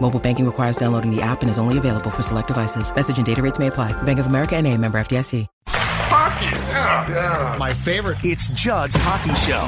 Mobile banking requires downloading the app and is only available for select devices. Message and data rates may apply. Bank of America and a member FDIC. Hockey, yeah, yeah. My favorite. It's Judd's Hockey Show.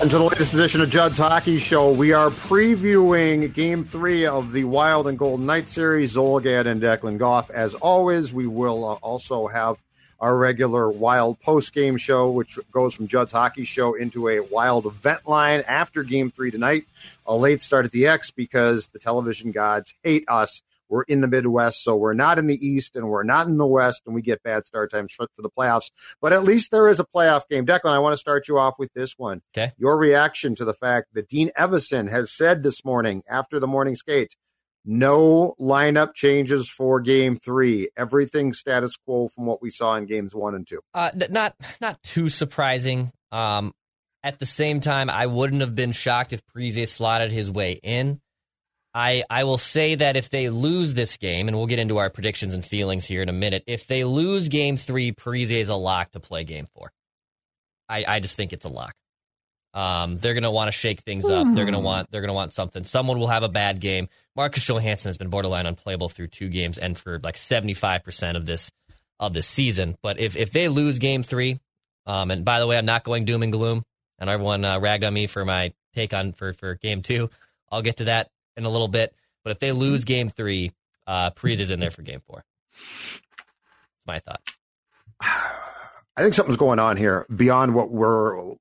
And to the latest edition of Judd's Hockey Show, we are previewing Game Three of the Wild and Golden Knight series. Zulgad and Declan Goff, as always. We will uh, also have our regular Wild post game show, which goes from Judd's Hockey Show into a Wild event line after Game Three tonight. A late start at the X because the television gods hate us we're in the Midwest, so we're not in the East and we're not in the West, and we get bad start times for, for the playoffs. But at least there is a playoff game. Declan, I want to start you off with this one. Okay. Your reaction to the fact that Dean Evason has said this morning after the morning skate, no lineup changes for game three. Everything status quo from what we saw in games one and two. Uh, not not too surprising. Um, at the same time, I wouldn't have been shocked if Parise slotted his way in. I, I will say that if they lose this game, and we'll get into our predictions and feelings here in a minute, if they lose game three, Parise is a lock to play game four. I, I just think it's a lock. Um, they're gonna want to shake things up. They're gonna want they're gonna want something. Someone will have a bad game. Marcus Johansson has been borderline unplayable through two games and for like seventy five percent of this of this season. But if if they lose game three, um, and by the way, I'm not going doom and gloom, and everyone uh, ragged on me for my take on for for game two. I'll get to that in a little bit. But if they lose game three, uh, Parise is in there for game four. My thought. I think something's going on here beyond what we're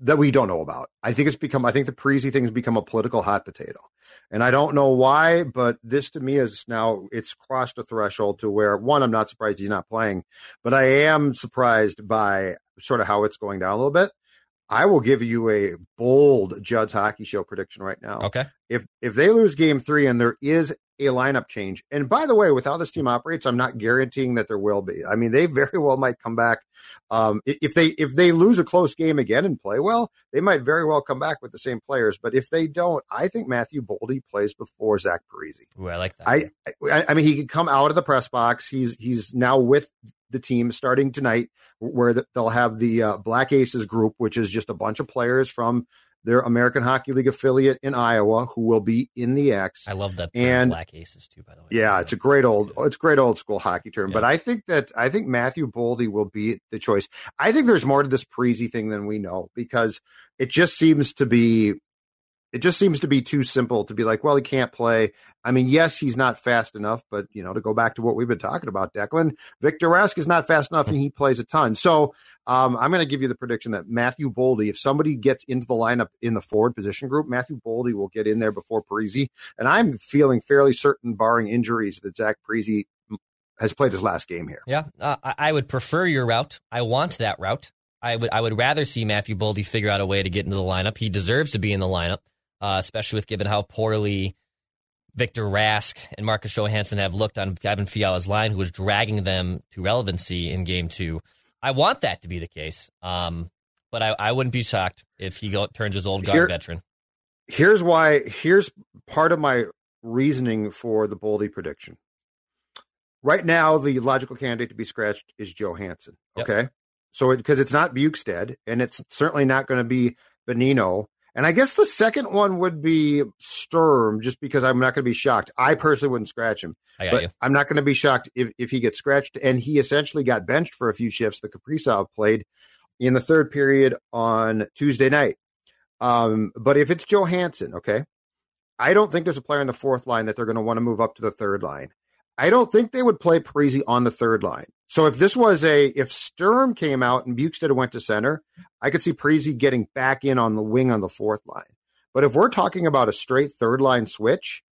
that we don't know about. I think it's become. I think the Parise thing has become a political hot potato, and I don't know why. But this to me is now it's crossed a threshold to where one, I'm not surprised he's not playing, but I am surprised by sort of how it's going down a little bit. I will give you a bold Judd's Hockey Show prediction right now. Okay. If if they lose Game Three and there is a lineup change, and by the way, with how this team operates, I'm not guaranteeing that there will be. I mean, they very well might come back. Um, if they if they lose a close game again and play well, they might very well come back with the same players. But if they don't, I think Matthew Boldy plays before Zach Parise. Ooh, I like that. I, I I mean, he can come out of the press box. He's he's now with the team starting tonight, where they'll have the uh, Black Aces group, which is just a bunch of players from their American Hockey League affiliate in Iowa who will be in the X. I love that. And Black Aces too, by the way. Yeah, it's a great old, it's great old school hockey term. Yeah. But I think that I think Matthew Boldy will be the choice. I think there's more to this Parise thing than we know because it just seems to be it just seems to be too simple to be like, well, he can't play. I mean, yes, he's not fast enough, but you know, to go back to what we've been talking about, Declan, Victor Rask is not fast enough and he plays a ton. So um, I'm going to give you the prediction that Matthew Boldy, if somebody gets into the lineup in the forward position group, Matthew Boldy will get in there before Parise. And I'm feeling fairly certain, barring injuries, that Zach Parise has played his last game here. Yeah, uh, I would prefer your route. I want that route. I would I would rather see Matthew Boldy figure out a way to get into the lineup. He deserves to be in the lineup, uh, especially with given how poorly Victor Rask and Marcus Johansson have looked on Kevin Fiala's line, who was dragging them to relevancy in Game Two. I want that to be the case, um, but I, I wouldn't be shocked if he go, turns his old guard Here- veteran. Here's why. Here's part of my reasoning for the Boldy prediction. Right now, the logical candidate to be scratched is Johansson. Yep. Okay, so because it's not Bjugstad, and it's certainly not going to be Bonino. And I guess the second one would be Sturm, just because I'm not going to be shocked. I personally wouldn't scratch him, I got but you. I'm not going to be shocked if, if he gets scratched. And he essentially got benched for a few shifts. The Kaprizov played in the third period on Tuesday night. Um, but if it's Johansson, okay, I don't think there's a player in the fourth line that they're going to want to move up to the third line. I don't think they would play Parise on the third line. So if this was a if Sturm came out and Bjugstad went to center, I could see Parise getting back in on the wing on the fourth line. But if we're talking about a straight third line switch,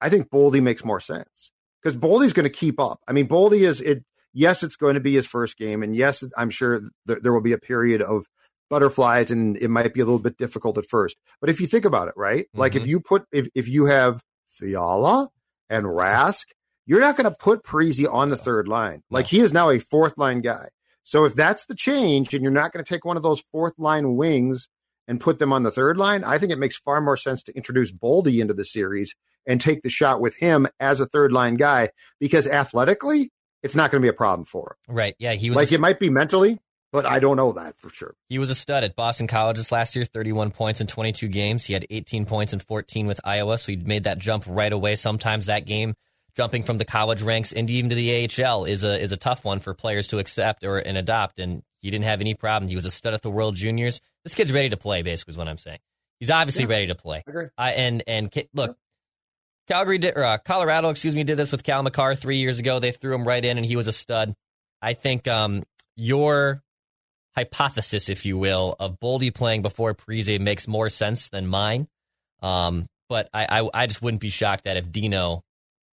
I think Boldy makes more sense because Boldy's going to keep up. I mean, Boldy is it. Yes, it's going to be his first game, and yes, I'm sure th- there will be a period of butterflies, and it might be a little bit difficult at first. But if you think about it, right? Mm-hmm. Like if mm-hmm. you put if if you have Fiala and Rask, you're not going to put Parise on the third line. Like he is now a fourth line guy. So if that's the change, and you're not going to take one of those fourth line wings and put them on the third line, I think it makes far more sense to introduce Boldy into the series and take the shot with him as a third line guy because athletically, it's not going to be a problem for him. Right. Yeah. He was like, a, it might be mentally, but I don't know that for sure. He was a stud at Boston College this last year, 31 points in 22 games. He had 18 points in 14 with Iowa, so he made that jump right away. Sometimes that game, jumping from the college ranks into even to the AHL, is a is a tough one for players to accept or and adopt. And he didn't have any problem. He was a stud at the World Juniors. This kid's ready to play. Basically, is what I'm saying. He's obviously yeah, ready to play. I agree. Uh, and and look, Calgary did, or, uh, Colorado, excuse me, did this with Cal Makar three years ago. They threw him right in, and he was a stud. I think um, your hypothesis, if you will, of Boldy playing before Parise makes more sense than mine. Um, but I, I, I just wouldn't be shocked that if Dino,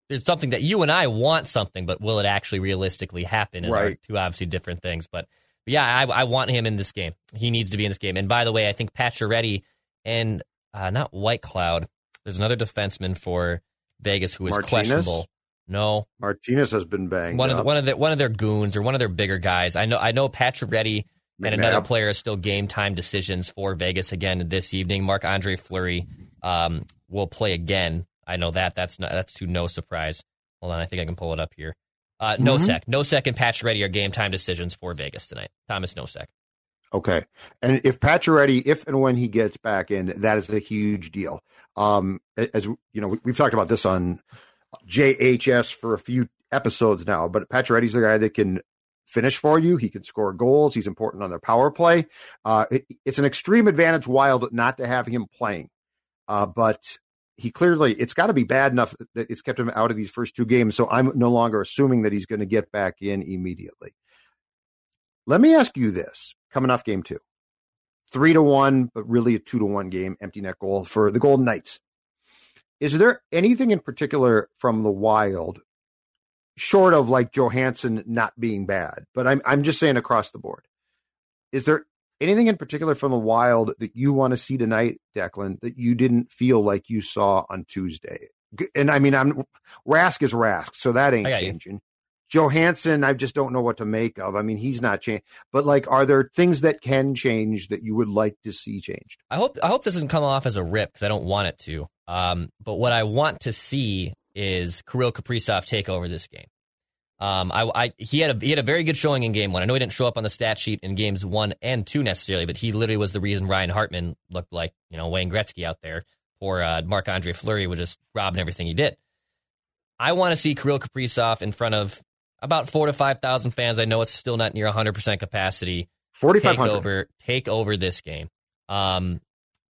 there's something that you and I want something, but will it actually realistically happen? Right. two obviously different things. But, but yeah, I, I want him in this game. He needs to be in this game. And by the way, I think Pacioretty and uh, not Whitecloud there's another defenseman for Vegas who is Martinez? questionable. No, Martinez has been banged. One of the, one of the, one of their goons or one of their bigger guys. I know I know Pacioretty and another player is still game time decisions for Vegas again this evening. Marc Andre Fleury um, will play again. I know that. That's not, that's to no surprise. Hold on, I think I can pull it up here. Uh, mm-hmm. Nosek, Nosek, and Pacioretty are game time decisions for Vegas tonight. Thomas Nosek. Okay. And if Pacioretty, if and when he gets back in, that is a huge deal. Um, as you know, we've talked about this on JHS for a few episodes now, but Pacioretty's the guy that can finish for you. He can score goals. He's important on their power play. Uh, it, it's an extreme advantage wild not to have him playing. Uh, but he clearly, it's got to be bad enough that it's kept him out of these first two games. So I'm no longer assuming that he's going to get back in immediately. Let me ask you this coming off game two. Three to one, but really a two to one game, empty net goal for the Golden Knights. Is there anything in particular from the Wild, short of like Johansson not being bad, but I'm I'm just saying across the board. Is there anything in particular from the Wild that you want to see tonight, Declan, that you didn't feel like you saw on Tuesday? And I mean, I'm Rask is Rask, so that ain't changing. You. Johansson, I just don't know what to make of. I mean, he's not changed, but like, are there things that can change that you would like to see changed? I hope I hope this doesn't come off as a rip because I don't want it to. Um, but what I want to see is Kirill Kaprizov take over this game. Um, I, I, he had a he had a very good showing in game one. I know he didn't show up on the stat sheet in games one and two necessarily, but he literally was the reason Ryan Hartman looked like you know Wayne Gretzky out there, or uh, Marc Andre Fleury was just robbing everything he did. I want to see Kirill Kaprizov in front of about four to five thousand fans. I know it's still not near 100 percent capacity. Forty five hundred. Over, take over this game. Um,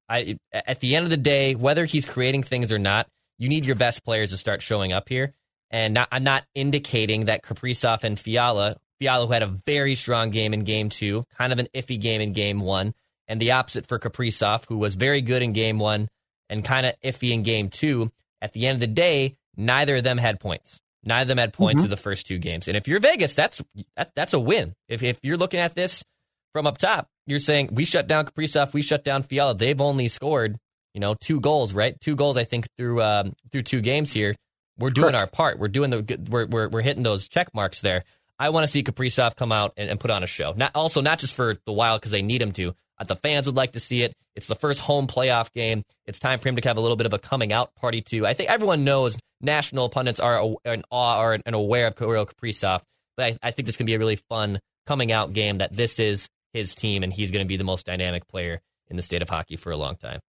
I at the end of the day, whether he's creating things or not, you need your best players to start showing up here. And not, I'm not indicating that Kaprizov and Fiala, Fiala who had a very strong game in game two, kind of an iffy game in game one, and the opposite for Kaprizov, who was very good in game one and kind of iffy in game two. At the end of the day, neither of them had points. Neither of them had points mm-hmm. in the first two games. And if you're Vegas, that's that, that's a win. If if you're looking at this from up top, you're saying we shut down Kaprizov, we shut down Fiala. They've only scored, you know, two goals, right? Two goals, I think, through um, through two games here. We're doing Correct. our part. We're doing the we're, we're we're hitting those check marks there. I want to see Kaprizov come out and, and, put on a show. Not also not just for the Wild because they need him to. The fans would like to see it. It's the first home playoff game. It's time for him to have a little bit of a coming out party too. I think everyone knows national pundits are in awe or and aware of Kirill Kaprizov, but I, I think this can be a really fun coming out game. That this is his team and he's going to be the most dynamic player in the state of hockey for a long time.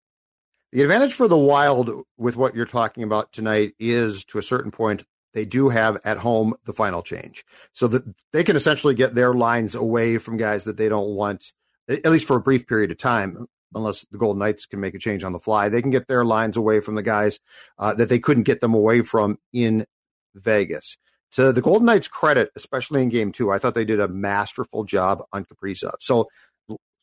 The advantage for the Wild with what you're talking about tonight is to a certain point they do have at home the final change. So that they can essentially get their lines away from guys that they don't want, at least for a brief period of time unless the Golden Knights can make a change on the fly. They can get their lines away from the guys uh, that they couldn't get them away from in Vegas. To the Golden Knights' credit, especially in game two, I thought they did a masterful job on Kaprizov. So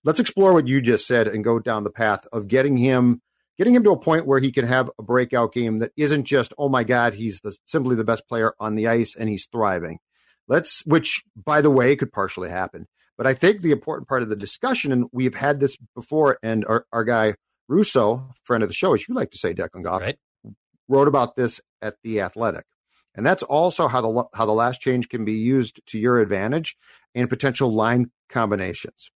let's explore what you just said and go down the path of getting him getting him to a point where he can have a breakout game that isn't just oh my god he's the, simply the best player on the ice and he's thriving. Let's which by the way could partially happen. But i think the important part of the discussion and we've had this before and our, our guy russo friend of the show as you like to say declan goff Right. wrote about this at the athletic. And that's also how the how the last change can be used to your advantage in potential line combinations.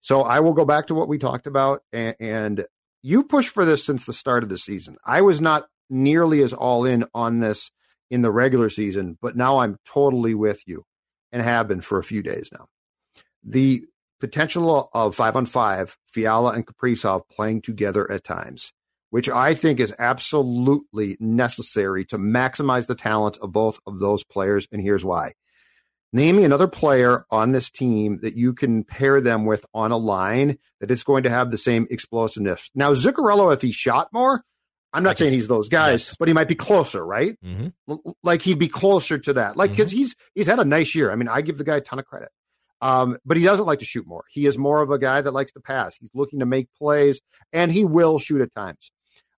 So I will go back to what we talked about, and, and you pushed for this since the start of the season. I was not nearly as all in on this in the regular season, but now I'm totally with you and have been for a few days now. The potential of five on five, Fiala and Kaprizov playing together at times, which I think is absolutely necessary to maximize the talent of both of those players. And here's why. Name me another player on this team that you can pair them with on a line that is going to have the same explosiveness. Now, Zuccarello, if he shot more, I'm not saying he's those guys, yes. but he might be closer, right? Mm-hmm. L- like he'd be closer to that. Like because he's he's had a nice year. I mean, I give the guy a ton of credit. Um, but he doesn't like to shoot more. He is more of a guy that likes to pass. He's looking to make plays, and he will shoot at times.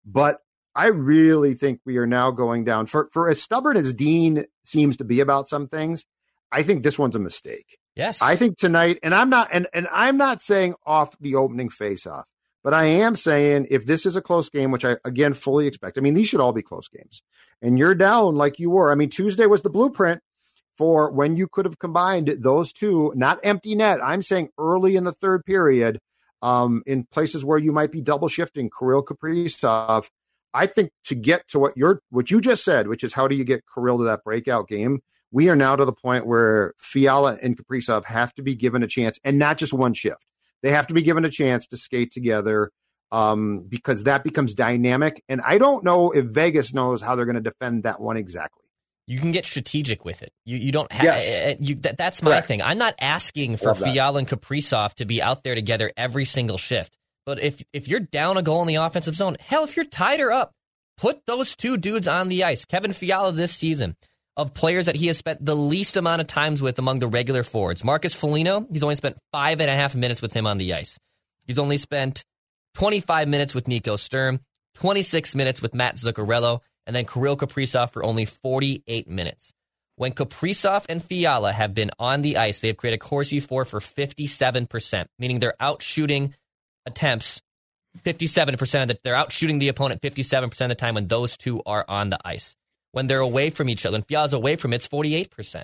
But I really think we are now going down for for as stubborn as Dean seems to be about some things. I think this one's a mistake. Yes. I think tonight, and I'm not, and, and I'm not saying off the opening face-off, but I am saying if this is a close game, which I again fully expect. I mean, these should all be close games, and you're down like you were. I mean, Tuesday was the blueprint for when you could have combined those two, not empty net. I'm saying early in the third period, um, in places where you might be double shifting Kirill Kaprizov. I think to get to what you're, what you just said, which is how do you get Kirill to that breakout game? We are now to the point where Fiala and Kaprizov have to be given a chance, and not just one shift. They have to be given a chance to skate together um, because that becomes dynamic. And I don't know if Vegas knows how they're going to defend that one exactly. You can get strategic with it. You you don't have Yes. you. That, that's my Correct. thing. I'm not asking for Fiala and Kaprizov to be out there together every single shift. But if if you're down a goal in the offensive zone, hell, if you're tied or up, put those two dudes on the ice. Kevin Fiala this season of players that he has spent the least amount of times with among the regular forwards. Marcus Foligno, he's only spent five and a half minutes with him on the ice. He's only spent 25 minutes with Nico Sturm, 26 minutes with Matt Zuccarello, and then Kirill Kaprizov for only 48 minutes. When Kaprizov and Fiala have been on the ice, they have created Corsi for for 57%, meaning they're out shooting attempts 57% of the they're out shooting the opponent 57% of the time when those two are on the ice. When they're away from each other, when Fiala's away from it, it's 48%.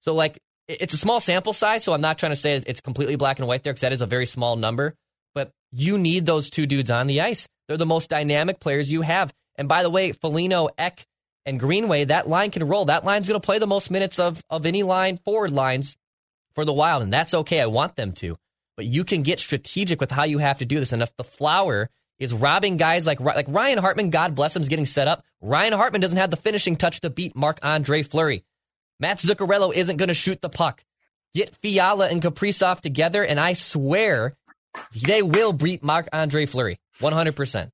So like it's a small sample size, so I'm not trying to say it's completely black and white there because that is a very small number. But you need those two dudes on the ice. They're the most dynamic players you have. And by the way, Foligno, Ek, and Greenway, that line can roll. That line's going to play the most minutes of, of any line, forward lines for the Wild, and that's okay. I want them to. But you can get strategic with how you have to do this. And if the flower is robbing guys like like Ryan Hartman, God bless him, is getting set up. Ryan Hartman doesn't have the finishing touch to beat Marc Andre Fleury. Matt Zuccarello isn't going to shoot the puck. Get Fiala and Kaprizov together, and I swear they will beat Marc Andre Fleury 100%.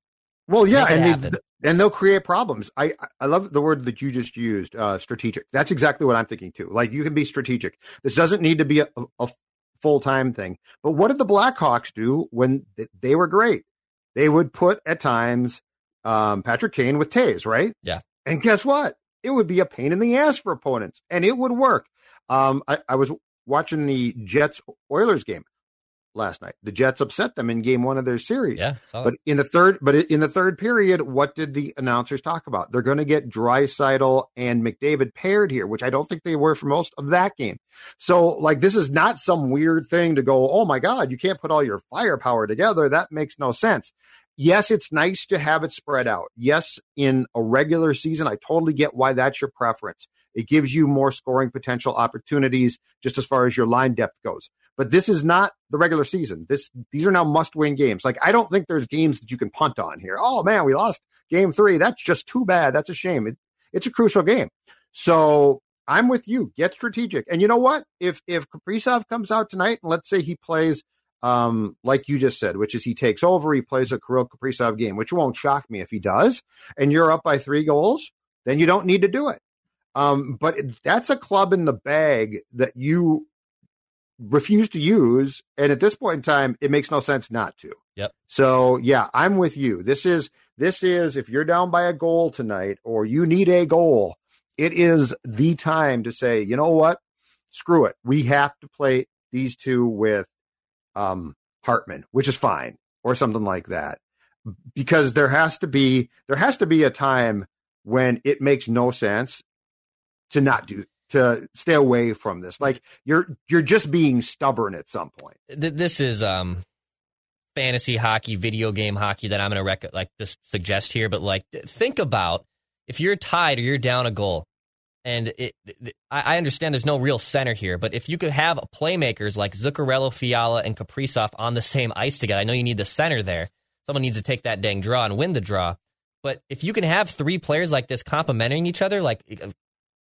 Well, yeah, and they, and they'll create problems. I I love the word that you just used, uh, strategic. That's exactly what I'm thinking too. Like you can be strategic. This doesn't need to be a, a full time thing. But what did the Blackhawks do when they were great? They would put at times um, Patrick Kane with Toews, right? Yeah. And guess what? It would be a pain in the ass for opponents, and it would work. Um, I, I was watching the Jets Oilers game last night. The Jets upset them in game one of their series. Yeah. But in the third, but in the third period, what did the announcers talk about? They're going to get Draisaitl and McDavid paired here, which I don't think they were for most of that game. So, like, this is not some weird thing to go, oh my God, you can't put all your firepower together. That makes no sense. Yes, it's nice to have it spread out. Yes, in a regular season, I totally get why that's your preference. It gives you more scoring potential opportunities just as far as your line depth goes. But this is not the regular season. This these are now must-win games. Like I don't think there's games that you can punt on here. Oh man, we lost game three. That's just too bad. That's a shame. It, it's a crucial game. So I'm with you. Get strategic. And you know what? If if Kaprizov comes out tonight and let's say he plays um, like you just said, which is he takes over, he plays a Kirill Kaprizov game, which won't shock me if he does, and you're up by three goals, then you don't need to do it. Um, but that's a club in the bag that you refuse to use. And at this point in time, it makes no sense not to. Yep. So yeah, I'm with you. This is this is if you're down by a goal tonight or you need a goal, it is the time to say, you know what? Screw it. We have to play these two with um Hartman, which is fine, or something like that. Because there has to be there has to be a time when it makes no sense to not do to stay away from this. Like you're you're just being stubborn at some point. This is um fantasy hockey, video game hockey that I'm going to rec- like this suggest here, but like think about if you're tied or you're down a goal, and it, it, I understand there's no real center here, but if you could have playmakers like Zuccarello, Fiala, and Kaprizov on the same ice together, I know you need the center there. Someone needs to take that dang draw and win the draw. But if you can have three players like this complementing each other, like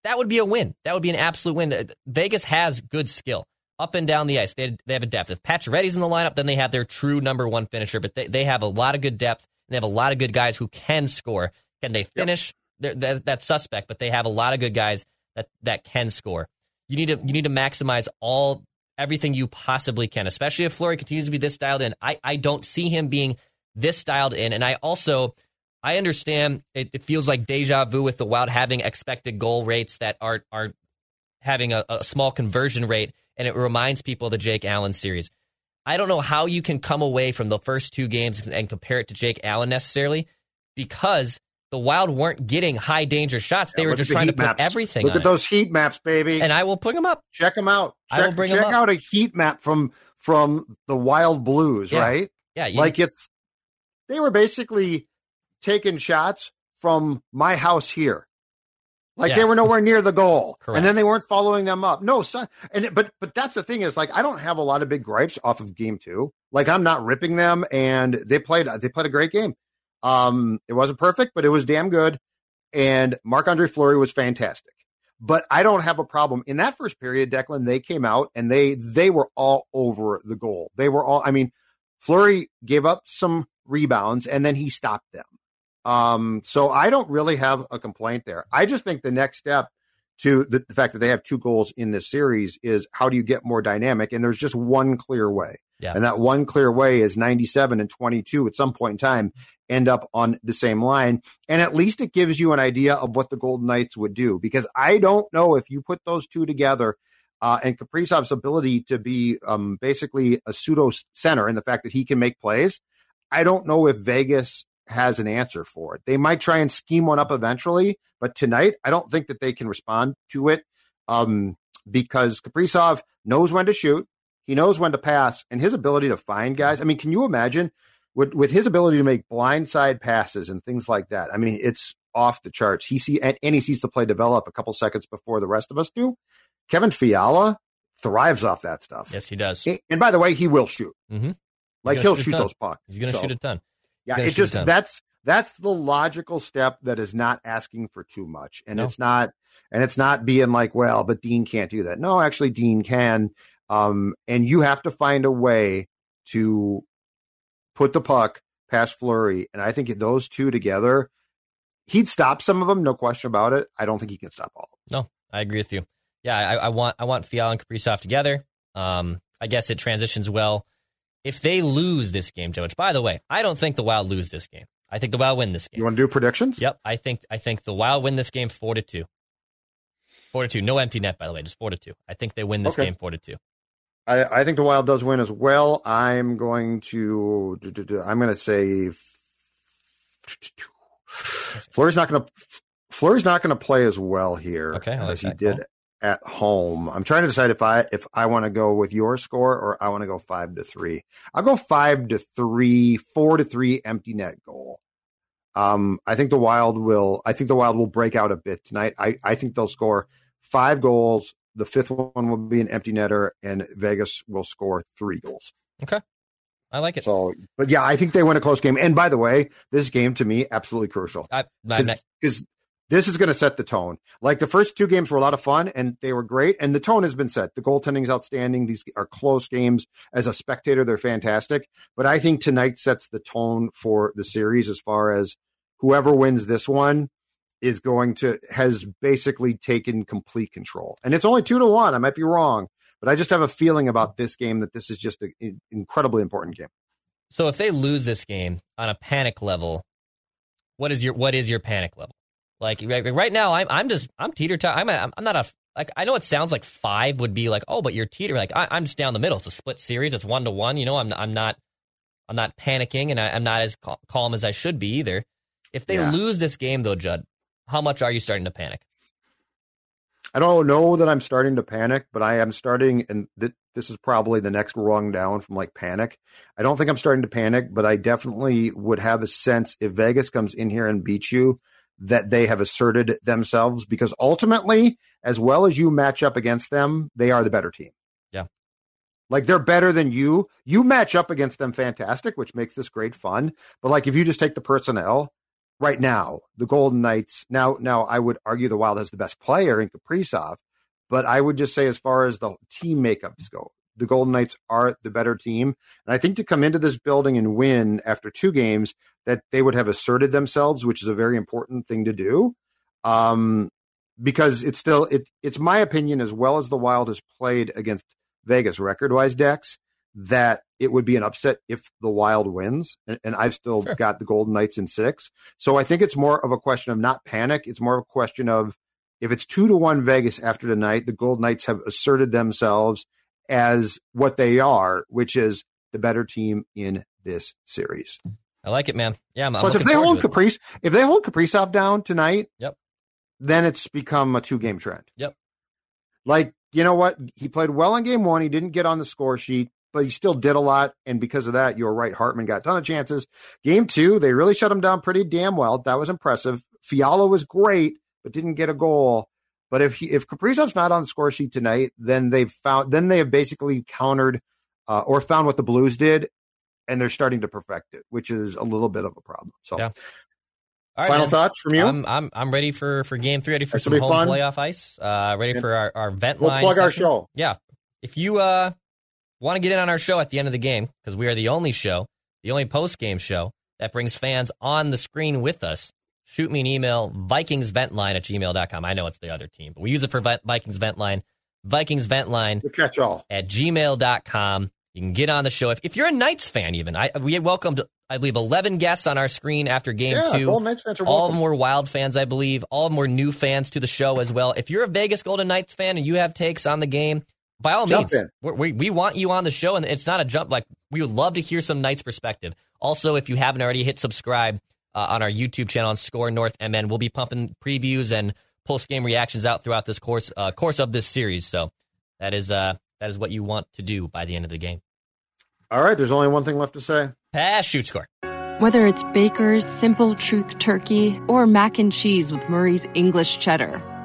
that would be a win. That would be an absolute win. Vegas has good skill up and down the ice. They, they have a depth. If Pacioretty's in the lineup, then they have their true number one finisher. But they, they have a lot of good depth. and they have a lot of good guys who can score. Can they finish? Yep. That, that's suspect, but they have a lot of good guys that, that can score. You need to you need to maximize all everything you possibly can, especially if Fleury continues to be this dialed in. I, I don't see him being this dialed in. And I also I understand it, it, feels like deja vu with the Wild having expected goal rates that are are having a, a small conversion rate, and it reminds people of the Jake Allen series. I don't know how you can come away from the first two games and compare it to Jake Allen necessarily, because the Wild weren't getting high danger shots. They yeah, were just trying to put maps. everything. Look at it. those heat maps, baby. And I will put them up. Check them out. Check, I will bring check them out a heat map from from the Wild Blues, yeah. right? Yeah, like it's they were basically taking shots from my house here. Like yeah. they were nowhere near the goal, Correct. and then they weren't following them up. No, son, and but but that's the thing is like I don't have a lot of big gripes off of game two. Like I'm not ripping them, and they played they played a great game. Um, it wasn't perfect, but it was damn good. And Marc Andre Fleury was fantastic. But I don't have a problem in that first period. Declan, they came out and they they were all over the goal. They were all. I mean, Fleury gave up some rebounds and then he stopped them. Um, so I don't really have a complaint there. I just think the next step to the, the, fact that they have two goals in this series is how do you get more dynamic? And there's just one clear way. Yeah. And that one clear way is 97 and 22 at some point in time end up on the same line. And at least it gives you an idea of what the Golden Knights would do because I don't know if you put those two together uh, and Kaprizov's ability to be um, basically a pseudo center and the fact that he can make plays. I don't know if Vegas has an answer for it. They might try and scheme one up eventually, but tonight I don't think that they can respond to it um, because Kaprizov knows when to shoot, he knows when to pass, and his ability to find guys. I mean, can you imagine with with his ability to make blindside passes and things like that? I mean, it's off the charts. He see and, and he sees the play develop a couple seconds before the rest of us do. Kevin Fiala thrives off that stuff. Yes, he does. And by the way, he will shoot. Mm-hmm. Like he'll shoot, shoot those pucks. He's going to so. shoot a ton. Yeah, it's just that's that's the logical step that is not asking for too much, and no. it's not and it's not being like, well, but Dean can't do that. No, actually, Dean can, um, and you have to find a way to put the puck past Fleury, and I think those two together, he'd stop some of them, no question about it. I don't think he can stop all. No, I agree with you. Yeah, I, I want I want Fiala and Kaprizov together. Um, I guess it transitions well if they lose this game, Joe, which by the way, I don't think the Wild lose this game. I think the Wild win this game. You want to do predictions? Yep. I think I think the Wild win this game four to two. Four to two. No empty net, by the way, just four to two. I think they win this okay. game four to two. I, I think the Wild does win as well. I'm going to I'm going to say Fleury's not going to Fleury's not going to play as well here okay, like as he did at home. I'm trying to decide if I if I want to go with your score or I want to go five to three. I'll go five to three, four to three empty net goal. Um, I think the Wild will. I think the Wild will break out a bit tonight. I I think they'll score five goals. The fifth one will be an empty netter, and Vegas will score three goals. Okay. I like it. So, but yeah, I think they win a close game. And by the way, this game to me absolutely crucial because this is going to set the tone. Like the first two games were a lot of fun and they were great, and the tone has been set. The goaltending is outstanding. These are close games. As a spectator, they're fantastic. But I think tonight sets the tone for the series as far as whoever wins this one is going to has basically taken complete control. And it's only two to one. I might be wrong, but I just have a feeling about this game that this is just an incredibly important game. So if they lose this game on a panic level, what is your what is your panic level? Like right now, I'm I'm just I'm teeter totter. I'm a, I'm not a like I know it sounds like five would be like oh, but you're teeter like I, am just down the middle. It's a split series. It's one to one. You know, I'm I'm not I'm not panicking, and I, am not as cal- calm as I should be either. If they yeah. lose this game, though, Judd, how much are you starting to panic? I don't know that I'm starting to panic, but I am starting, and th- this is probably the next rung down from like panic. I don't think I'm starting to panic, but I definitely would have a sense if Vegas comes in here and beats you that they have asserted themselves because ultimately, as well as you match up against them, they are the better team. Yeah. Like they're better than you. You match up against them fantastic, which makes this great fun. But like if you just take the personnel, right now, the Golden Knights. Now, now I would argue the Wild has the best player in Kaprizov, but I would just say as far as the team makeups go, the Golden Knights are the better team. And I think to come into this building and win after two games, that they would have asserted themselves, which is a very important thing to do. Um, because it's still it it's my opinion as well as the Wild has played against Vegas record wise decks that it would be an upset if the Wild wins, and, and I've still sure. got the Golden Knights in six. So I think it's more of a question of not panic. It's more of a question of if it's two to one Vegas after tonight, the Golden Knights have asserted themselves as what they are, which is the better team in this series. I like it, man. Yeah. I'm, Plus, I'm if they hold Caprice, if they hold Kaprizov down tonight, yep, then it's become a two game trend. Yep. Like you know what, he played well in game one. He didn't get on the score sheet but he still did a lot. And because of that, you're right. Hartman got a ton of chances. Game two, they really shut him down pretty damn well. That was impressive. Fiala was great, but didn't get a goal. But if he, if Kaprizov's not on the score sheet tonight, then they've found then they have basically countered uh, or found what the Blues did, and they're starting to perfect it, which is a little bit of a problem. So, yeah. Final man. thoughts from you? I'm I'm I'm ready for for game three. Ready for some home fun. playoff ice. Uh, ready for our, our vent we'll line. Plug session. our show. Yeah. If you uh want to get in on our show at the end of the game, because we are the only show, the only post game show that brings fans on the screen with us, shoot me an email, VikingsVentline at gmail.com. I know it's the other team, but we use it for Vikings Vent Line. Vikings Vent Line catch all at gmail.com. You can get on the show. If, if you're a Knights fan, even, I, we welcomed, I believe, 11 guests on our screen after game yeah, two. Knights fans are All of them were Wild fans, I believe. All of them were new fans to the show as well. If you're a Vegas Golden Knights fan and you have takes on the game, by all jump means, we we want you on the show, and it's not a jump. Like we would love to hear some Knights perspective. Also, if you haven't already, hit subscribe uh, on our YouTube channel on SKOR North MN. We'll be pumping previews and post game reactions out throughout this course uh, course of this series. So that is uh that is what you want to do by the end of the game. All right, there's only one thing left to say. Pass, shoot, score. Whether it's Baker's Simple Truth Turkey or mac and cheese with Murray's English Cheddar